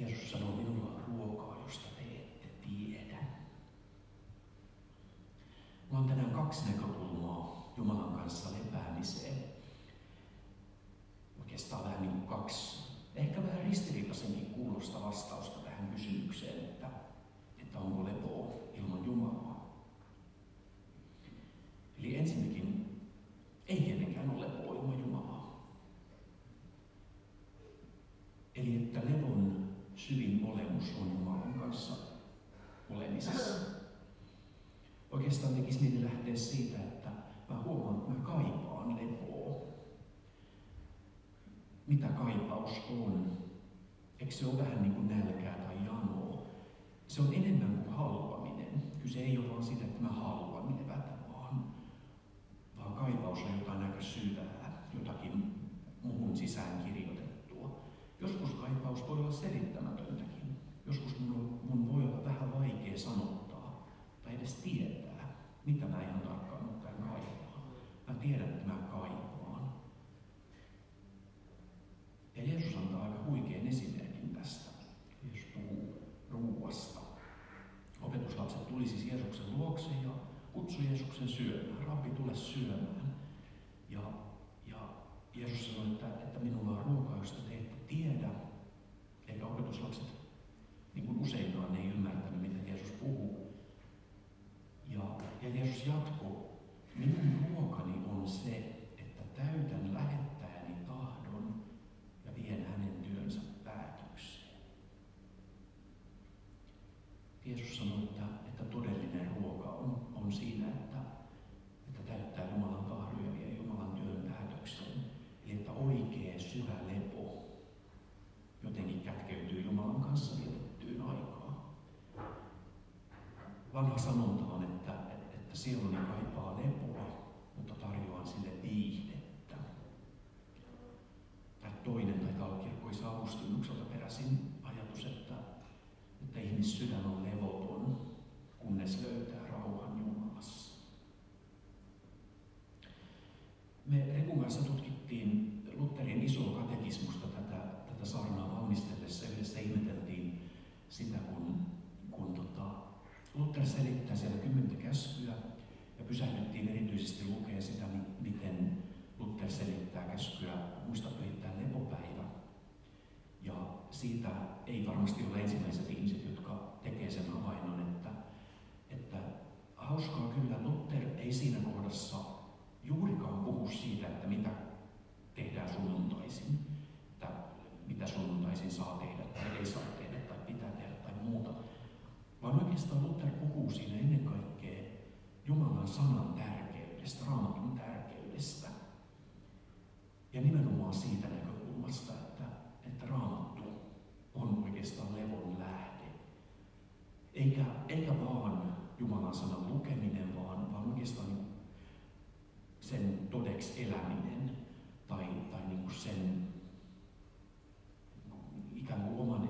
Jeesus sanoo, minulla on ruokaa, josta te ette tiedä. Mulla on tänään kaksi näkökulmaa Jumalan kanssa lepäämiseen. Oikeastaan vähän niin kuin kaksi, ehkä vähän ristiriitaisenkin kuulosta vastausta tähän kysymykseen, että, että onko lepoa ilman Jumalaa. Eli ensinnäkin ei tietenkään ole lepoa ilman Jumalaa. Eli että levon syvin olemus on Jumalan kanssa olemisessa. Oikeastaan tekisi niin lähteä siitä, että mä huomaan, että mä kaipaan lepoa. Mitä kaipaus on? Eikö se ole vähän niin kuin nälkää tai janoa? Se on enemmän kuin haluaminen. Kyse ei ole vaan siitä, että mä haluan levätä, vaan, vaan kaipaus on jotain aika syvää, jotakin muhun sisään kirjoitettua. Joskus kaipaus voi olla selittämätöntäkin. Joskus mun, mun voi olla vähän vaikea sanottaa tai edes tietää, mitä mä ihan tarkkaan ottaen kaipaan. Mä tiedän, että mä kaipaan. Ja Jeesus antaa aika huikean esimerkin tästä. Jeesus puhuu ruuasta. Opetuslapset tuli siis Jeesuksen luokse ja kutsui Jeesuksen syömään. Rabbi, tule syömään. Ja, ja Jeesus sanoi, että, että minulla on ruokaa, josta te ette tiedä. Eikä opetuslapset, niin kuin useinkaan, ne ei ymmärtänyt, mitä Jeesus puhuu. Ja, ja Jeesus jatkoi, minun ruokani on se, että täytän lähettäjäni tahdon ja vien hänen työnsä päätökseen. Jeesus sanoi, että, että todellinen ruoka on, on siinä, että, että täyttää Jumalan tahdon ja vie Jumalan työn päätökseen. Eli että oikea syvä lepo jotenkin kätkeytyy Jumalan kanssa vietettyyn aikaan. Vanha sanonta on, että, että sieluni kaipaa lepoa, mutta tarjoan sille viihdettä. Tai toinen tai talkirkkoisa avustunukselta peräisin ajatus, että, että ihmissydän on levoton, kunnes löytää rauhan Jumalassa. Me Rekun kanssa tutkittiin Lutherin isoa katekismusta tätä, tätä saarnaa valmistellessa. Yhdessä ihmeteltiin sitä, kun, kun tota, Luther selittää siellä kymmentä käskyä ja pysähdyttiin erityisesti lukea sitä, miten Luther selittää käskyä muista pyhittää lepopäivä. Ja siitä ei varmasti ole ensimmäiset ihmiset, jotka tekee sen havainnon, että, että hauskaa kyllä Luther ei siinä kohdassa juurikaan puhu siitä, että mitä tehdään sunnuntaisin, että mitä sunnuntaisin saa tehdä tai ei saa tehdä tai pitää tehdä tai muuta, vaan oikeastaan Luther puhuu siinä ennen kaikkea Jumalan sanan tärkeydestä, raamatun tärkeydestä. Ja nimenomaan siitä näkökulmasta, että, että raamattu on oikeastaan levon lähde. Eikä, eikä vaan Jumalan sanan lukeminen, vaan, vaan oikeastaan sen todeksi eläminen tai, tai niin kuin sen ikään kuin oman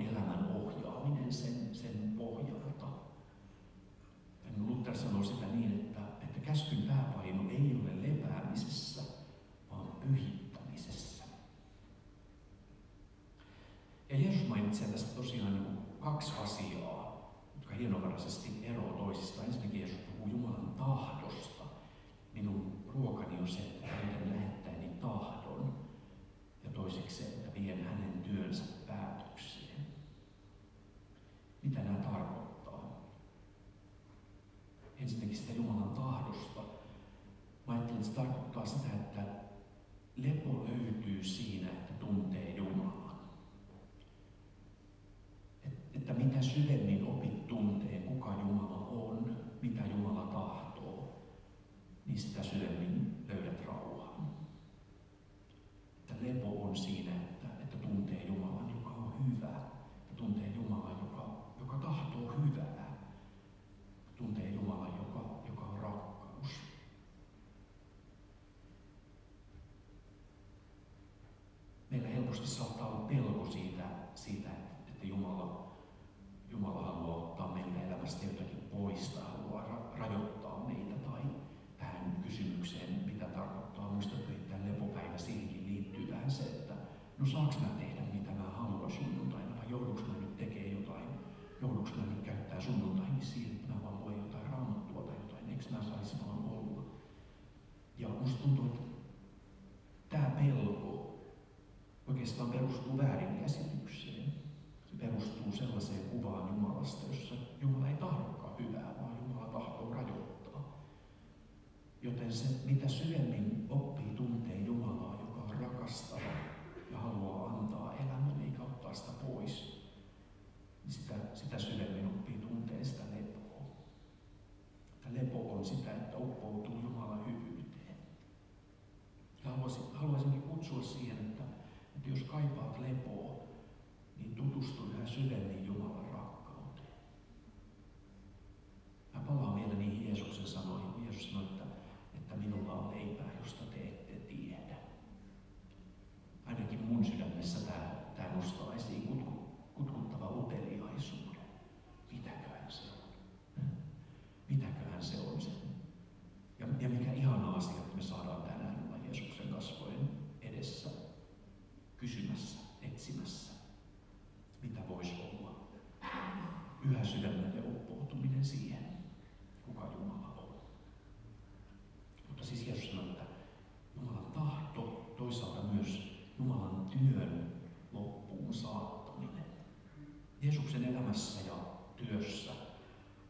Jeesuksen elämässä ja työssä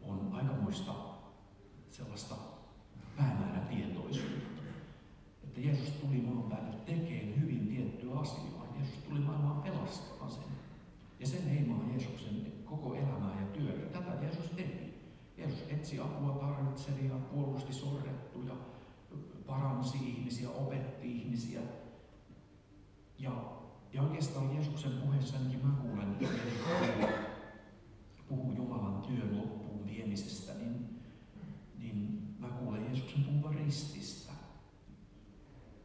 on aikamoista sellaista päämäärätietoisuutta. Että Jeesus tuli maan päälle tekemään hyvin tiettyä asiaa. Jeesus tuli maailmaan pelastamaan sen. Ja sen leimaa Jeesuksen koko elämää ja työtä. Tätä Jeesus teki. Jeesus etsi apua tarvitsevia, puolusti sorrettuja, paransi ihmisiä, opetti ihmisiä. Ja, ja oikeastaan Jeesuksen puheessa ainakin mä kuulen, että puhuu Jumalan työn loppuun viemisestä, niin, niin mä kuulen Jeesuksen puhuvan rististä.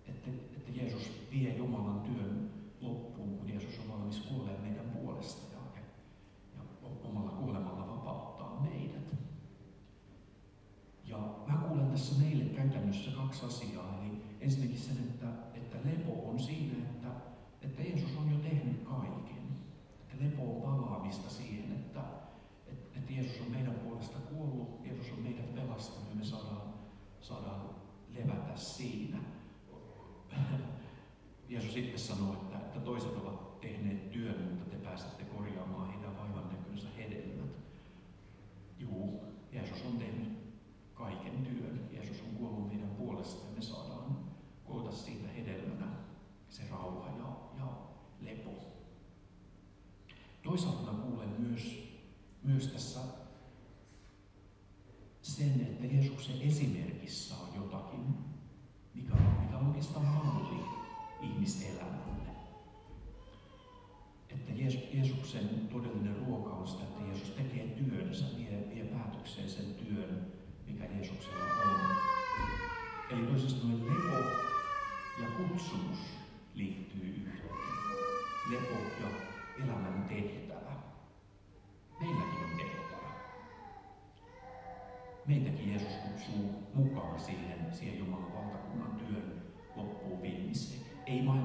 Että, että Jeesus vie Jumalan työn loppuun, kun Jeesus on valmis kuolemaan meidän puolesta ja, ja, ja omalla kuolemalla vapauttaa meidät. Ja mä kuulen tässä meille käytännössä kaksi asiaa. Eli ensinnäkin sen, että, että lepo on siinä, että, että Jeesus on jo tehnyt kaiken. Että lepo on palaamista siihen, että, että, että Jeesus on meidän puolesta kuollut, Jeesus on meidät pelastanut ja me saadaan, saadaan levätä siinä. Jeesus itse sanoi, että, että toiset ovat tehneet työn, mutta te pääsette korjaamaan heidän vaivan näkönsä hedelmät. Juu, Jeesus on tehnyt kaiken työn. Jeesus on kuollut meidän puolesta ja me saadaan koota siitä hedelmänä se rauha ja, ja lepo. Toisaalta kuulen myös, myös tässä sen, että Jeesuksen esimerkissä on jotakin, mikä, mikä on oikeastaan malli ihmiselämälle. Että Jeesuksen todellinen ruoka on sitä, että Jeesus tekee työnsä, vie, vie päätökseen sen työn, mikä Jeesuksella on. Eli toisin sanoen lepo ja kutsumus liittyy yhteen. Lepo ja elämän tehtävä. Mukaan siihen, siihen Jumalan valtakunnan työn loppuun viemiseen. Ei maailman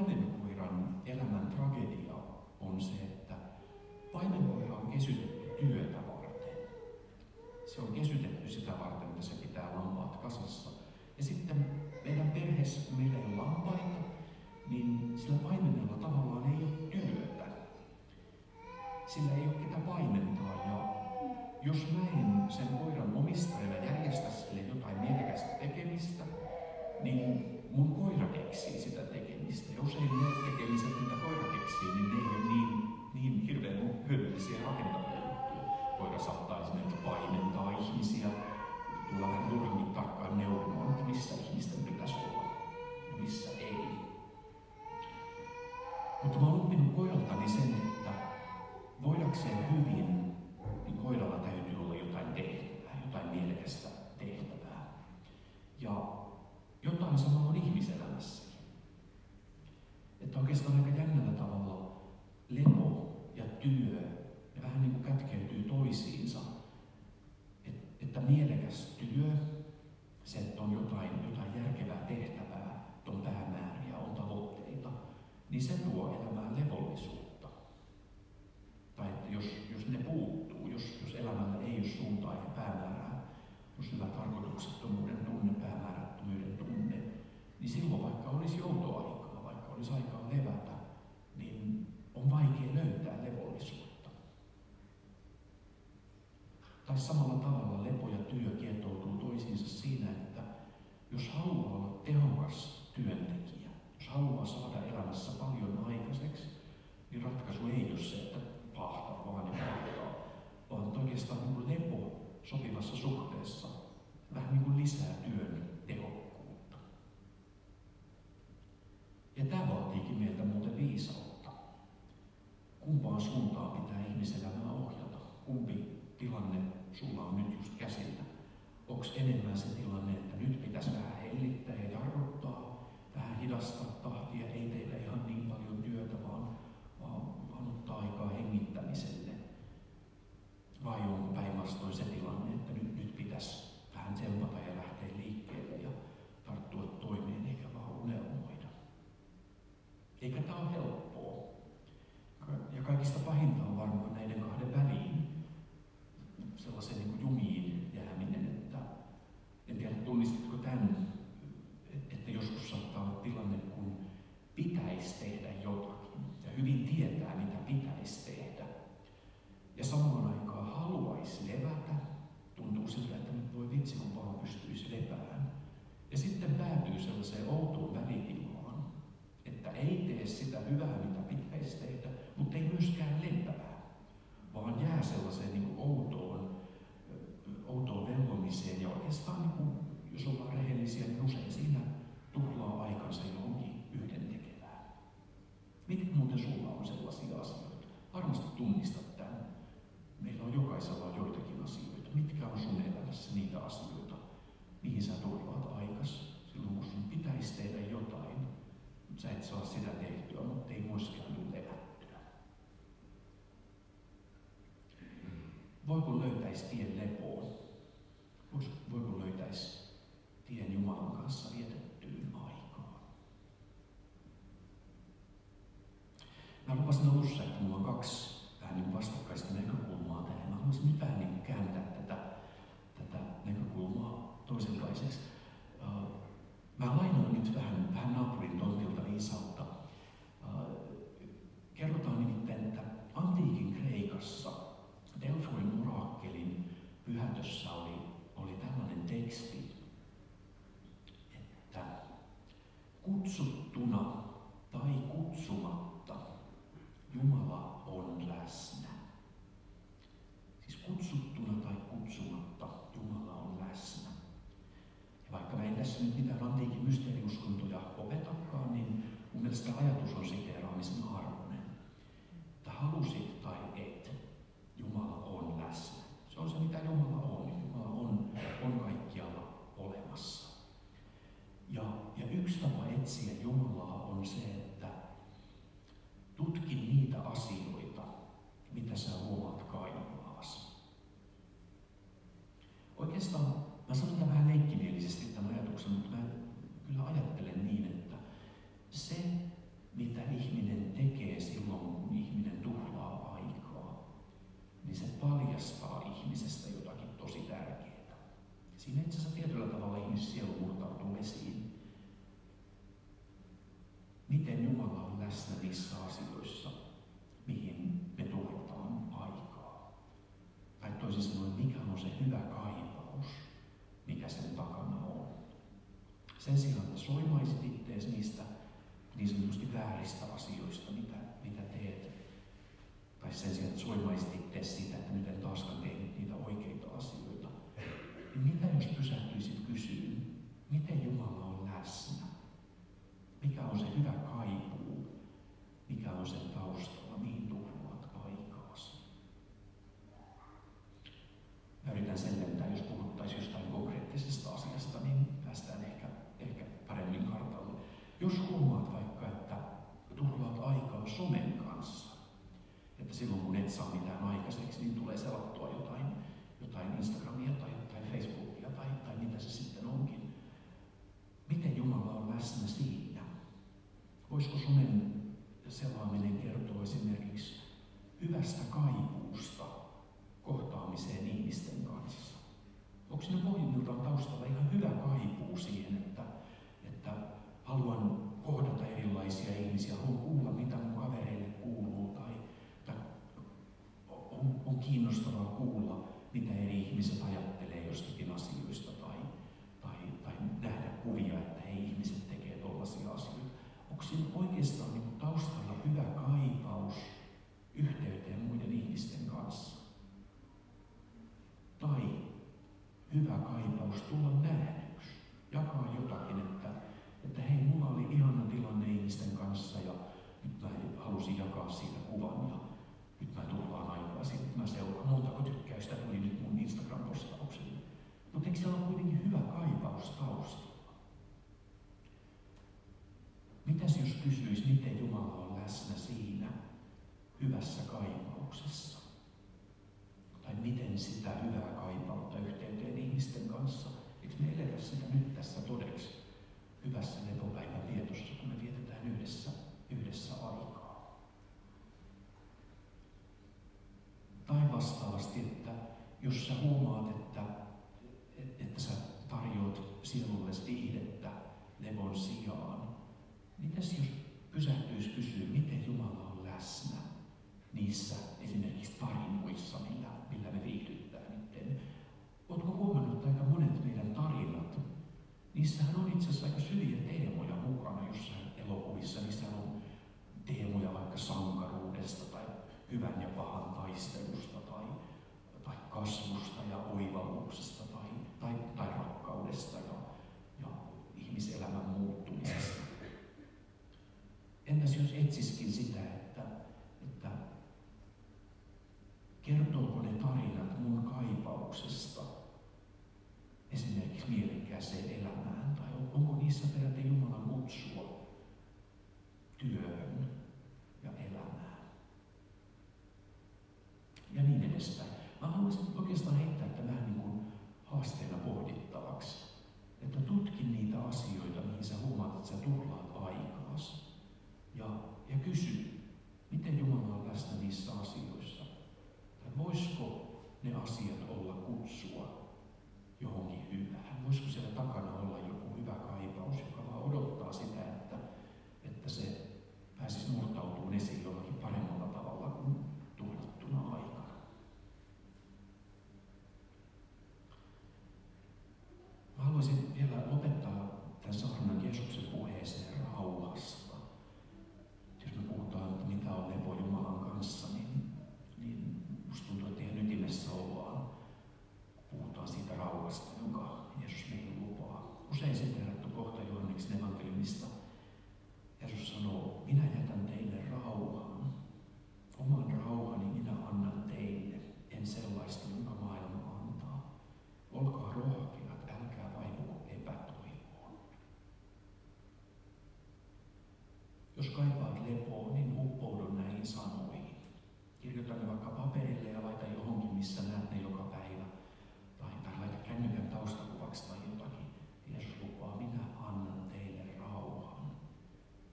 yksi paimenkoiran elämän tragedia on se, että paimenkoira voidakseen hyvin koiralla täytyy olla jotain tehtävää, jotain mielekästä tehtävää. Ja jotain sama on ihmiselämässä. Että oikeastaan aika jännällä tavalla lepo ja työ, ne vähän niin kuin kätkeytyy toisiinsa. Et, että mielekäs työ, se, että on jotain, jotain järkevää tehtävää, on päämääriä, on tavoitteita, niin se tuo elämään levollisuutta. Tai että jos, jos ne puuttuu, jos, jos elämällä ei ole suuntaa ja päämäärää, jos hyvä tarkoituksettomuuden tunne, päämäärättömyyden tunne, niin silloin vaikka olisi olisi aikaa levätä, niin on vaikea löytää levollisuutta. Tai samalla tavalla lepo ja työ kietoutuu toisiinsa siinä, että jos haluaa olla tehokas työntekijä, jos haluaa saada elämässä paljon aikaiseksi, niin ratkaisu ei ole se, että pahtaa vaan ja pahtaa, vaan oikeastaan niin lepo sopivassa suhteessa, vähän niin kuin viisautta. Kumpaan suuntaan pitää ihmiselämää ohjata? Kumpi tilanne sulla on nyt just käsillä? Onko enemmän se tilanne, että nyt pitäisi vähän hellittää ja jarruttaa, vähän hidastaa? Sellaiseen outoon välitilaan, että ei tee sitä hyvää, mitä pitäisi tehdä, mutta ei myöskään lepää, vaan jää sellaiseen niin outoon, outoon vellomiseen. Ja oikeastaan, niin kuin, jos ollaan rehellisiä, niin usein siinä tuhlaa aikansa johonkin yhden tekevään. Miten muuten sulla on sellaisia asioita? Varmasti tunnistat tämän. Meillä on jokaisella joitakin asioita. Mitkä on sun elämässä niitä asioita, mihin sä tuhlaat aikas silloin, kun sun pitäisi tehdä jotain, mutta sä et saa sitä tehtyä, mutta ei myöskään tule levättyä. Voiko löytäisi tien lepoon? Voiko löytäisi tien Jumalan kanssa vietettyyn aikaan? Mä lupasin alussa, että mulla on kaksi vähän niin vastakkaista näkökulmaa tähän. Mä haluaisin nyt vähän niin kääntää tätä, tätä näkökulmaa toisenlaiseksi. Mä lainaan nyt vähän, vähän naapurin tontilta viisautta. Kerrotaan nimittäin, että antiikin Kreikassa Delfoin orakkelin pyhätössä oli, oli tällainen teksti, että kutsuttuna tai kutsumatta Jumala on läsnä. Siis kutsuttuna tai kutsumatta Jumala on läsnä. Ja vaikka mä en tässä nyt mitään antiikin mysteeriuskontoja opetakaan, niin mun mielestä ajatus on siteeraamisen arvoinen. Että halusit tai et, Jumala on läsnä. Se on se, mitä Jumala on. Jumala on, on kaikkialla olemassa. Ja, ja yksi tapa etsiä Jumalaa on se, että tutki niitä asioita, mitä sä huomaat kaivaavasi. Oikeastaan mä sanon tämän vähän leikkimielisesti tämän ajatuksen, mutta mä kyllä ajattelen niin, että se, mitä ihminen tekee silloin, kun ihminen tuhlaa aikaa, niin se paljastaa ihmisestä jotakin tosi tärkeää. Siinä itse asiassa tietyllä tavalla ihmisen sielu murtautuu esiin. Miten Jumala on läsnä niissä asioissa, mihin me tuhlataan aikaa. Tai toisin sanoen, mikä on se hyvä kaipaus, mikä sen takana on. Sen sijaan, että soimaisit ittees niistä niin sanotusti vääristä asioista, mitä, mitä teet. Tai sen sijaan, että soimaisit ittees siitä, että nyt en taaskaan tehnyt niitä oikeita asioita. Niin mitä jos pysähtyisit kysyyn, miten Jumala on läsnä? Mikä on se hyvä kaipuu? Mikä on sen taustalla? Mihin tuhlaat aikaasi? Mä yritän selventää, jos puhuttaisiin jostain konkreettisesta asiasta, niin päästään ehkä, ehkä paremmin kartalle. Jos huomaat vaikka, että tuhlaat aikaa somen kanssa, että silloin kun et saa mitään aikaiseksi, niin tulee selattua jotain, jotain Instagramia tai jotain Facebookia tai, tai mitä se sitten onkin. Miten Jumala on läsnä siinä? Voisiko somen selaaminen kertoa esimerkiksi hyvästä kaipuusta kohtaamiseen ihmisten kanssa? Onko siinä pohjimmiltaan taustalla ihan hyvä kaipuu siihen, että, että haluan kohdata erilaisia ihmisiä, haluan mitä eri ihmiset ajattelee jostakin asioista, tai, tai, tai nähdä kuvia, että hei, ihmiset tekee tällaisia asioita. Onko siinä oikeastaan niin taustalla hyvä kaipaus yhteyteen muiden ihmisten kanssa? Tai hyvä kaipaus tulla nähdyksi, jakaa jotakin, että, että hei, mulla oli ihana tilanne ihmisten kanssa ja nyt mä halusin jakaa siitä kuvan ja mä seuraan, montako tykkäystä tuli nyt mun Instagram-postaukselle. Mutta eikö se ole kuitenkin hyvä kaipaus taustalla? Mitäs jos kysyisi, miten Jumala on läsnä siinä hyvässä kaipauksessa? Tai miten sitä hyvää kaipautta yhteyteen ihmisten kanssa? Eikö me eletä sitä nyt tässä todeksi hyvässä lepopäivän vietossa, kun me vietetään yhdessä, yhdessä aikaa? Tai vastaavasti, että jos sä huomaat, että, että sä tarjoat sielulle viihdettä levon sijaan, Mitäs jos pysähtyisi kysyä, miten Jumala on läsnä niissä esimerkiksi tarinoissa, millä, millä me viihdyttää niiden. Oletko huomannut, että aika monet meidän tarinat, niissähän on itse asiassa aika syviä teemoja mukana jossain elokuvissa, missä on teemoja vaikka sankaruudesta tai hyvän ja pahan taistelusta tai, tai kasvusta ja oivalluksesta tai, tai, tai rakkaudesta ja, ja ihmiselämän muuttumisesta. Entäs jos etsiskin sitä, että, että kertooko ne tarinat mun kaipauksesta esimerkiksi mielekkääseen elämään, tai onko niissä peräti Jumalan kutsua työhön ja elämään. Ja niin edespäin. Mä haluaisin oikeastaan heittää tämän niin kuin haasteena pohdittavaksi, että tutkin niitä asioita, mihin sä huomaat, että sä tuhlaat aikaasi ja, ja kysy, miten Jumala on läsnä niissä asioissa. Tai voisiko ne asiat olla kutsua johonkin hyvään? Voisiko siellä takana olla joku hyvä kaipaus, joka vaan odottaa sitä, että, että se pääsisi murtautumaan esiin jollakin paremmalla tavalla kuin tuhdattuna aikana. Mä haluaisin vielä lopettaa tämän saarnan Jeesuksen puheeseen rauhasta puhutaan, että mitä on lepo Jumalan kanssa, niin, niin musta tuntuu, että ihan ytimessä ollaan. Puhutaan siitä rauhasta, jonka Jeesus meille lupaa. Usein siteerattu kohta Johanneksen evankeliumista. Jeesus sanoo, minä jätän teille rauhan. Oman rauhani minä annan teille, en sellaista, jonka maailma antaa. Olkaa rohkeat, älkää vaipuko epätoivoon. Jos kaipaat lepoa, niin uppoudu näihin sanoihin. Kirjoita ne vaikka paperille ja laita johonkin, missä näet ne joka päivä. Tai, tai laita kännykän taustakuvaksi tai jotakin. Jeesus lupaa, minä annan teille rauhan.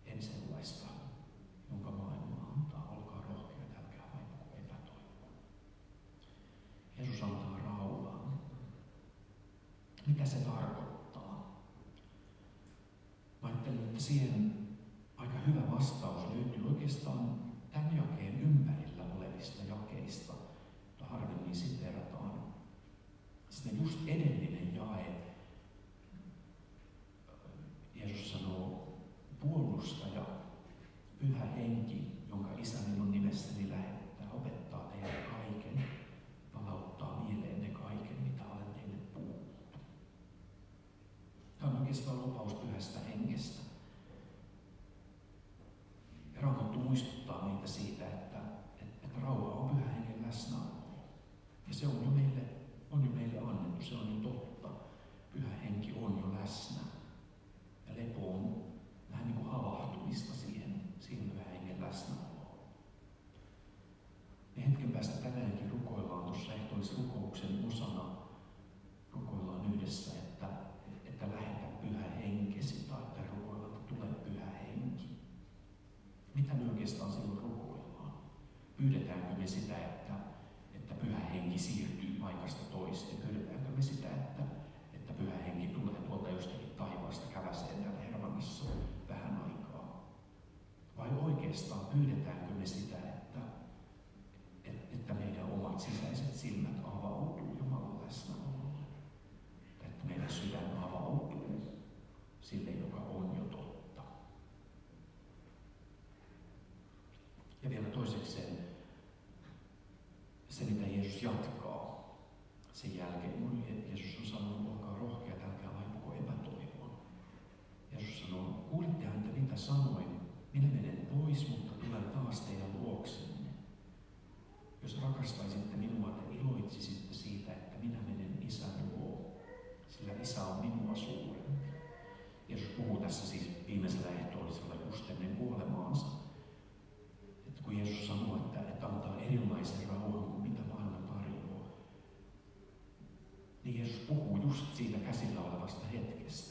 En sellaista, jonka maailma antaa. Olkaa rohkeat, älkää vaipuko epätoivoon. Jeesus antaa rauhan. Mitä se tarkoittaa? Mä ajattelen, että siihen aika hyvä vastaus löytyy oikeastaan tämän jakeen ympärillä olevista jakeista, joita harvemmin siterataan. Sitten just edellinen jae, käsillä olevasta hetkestä.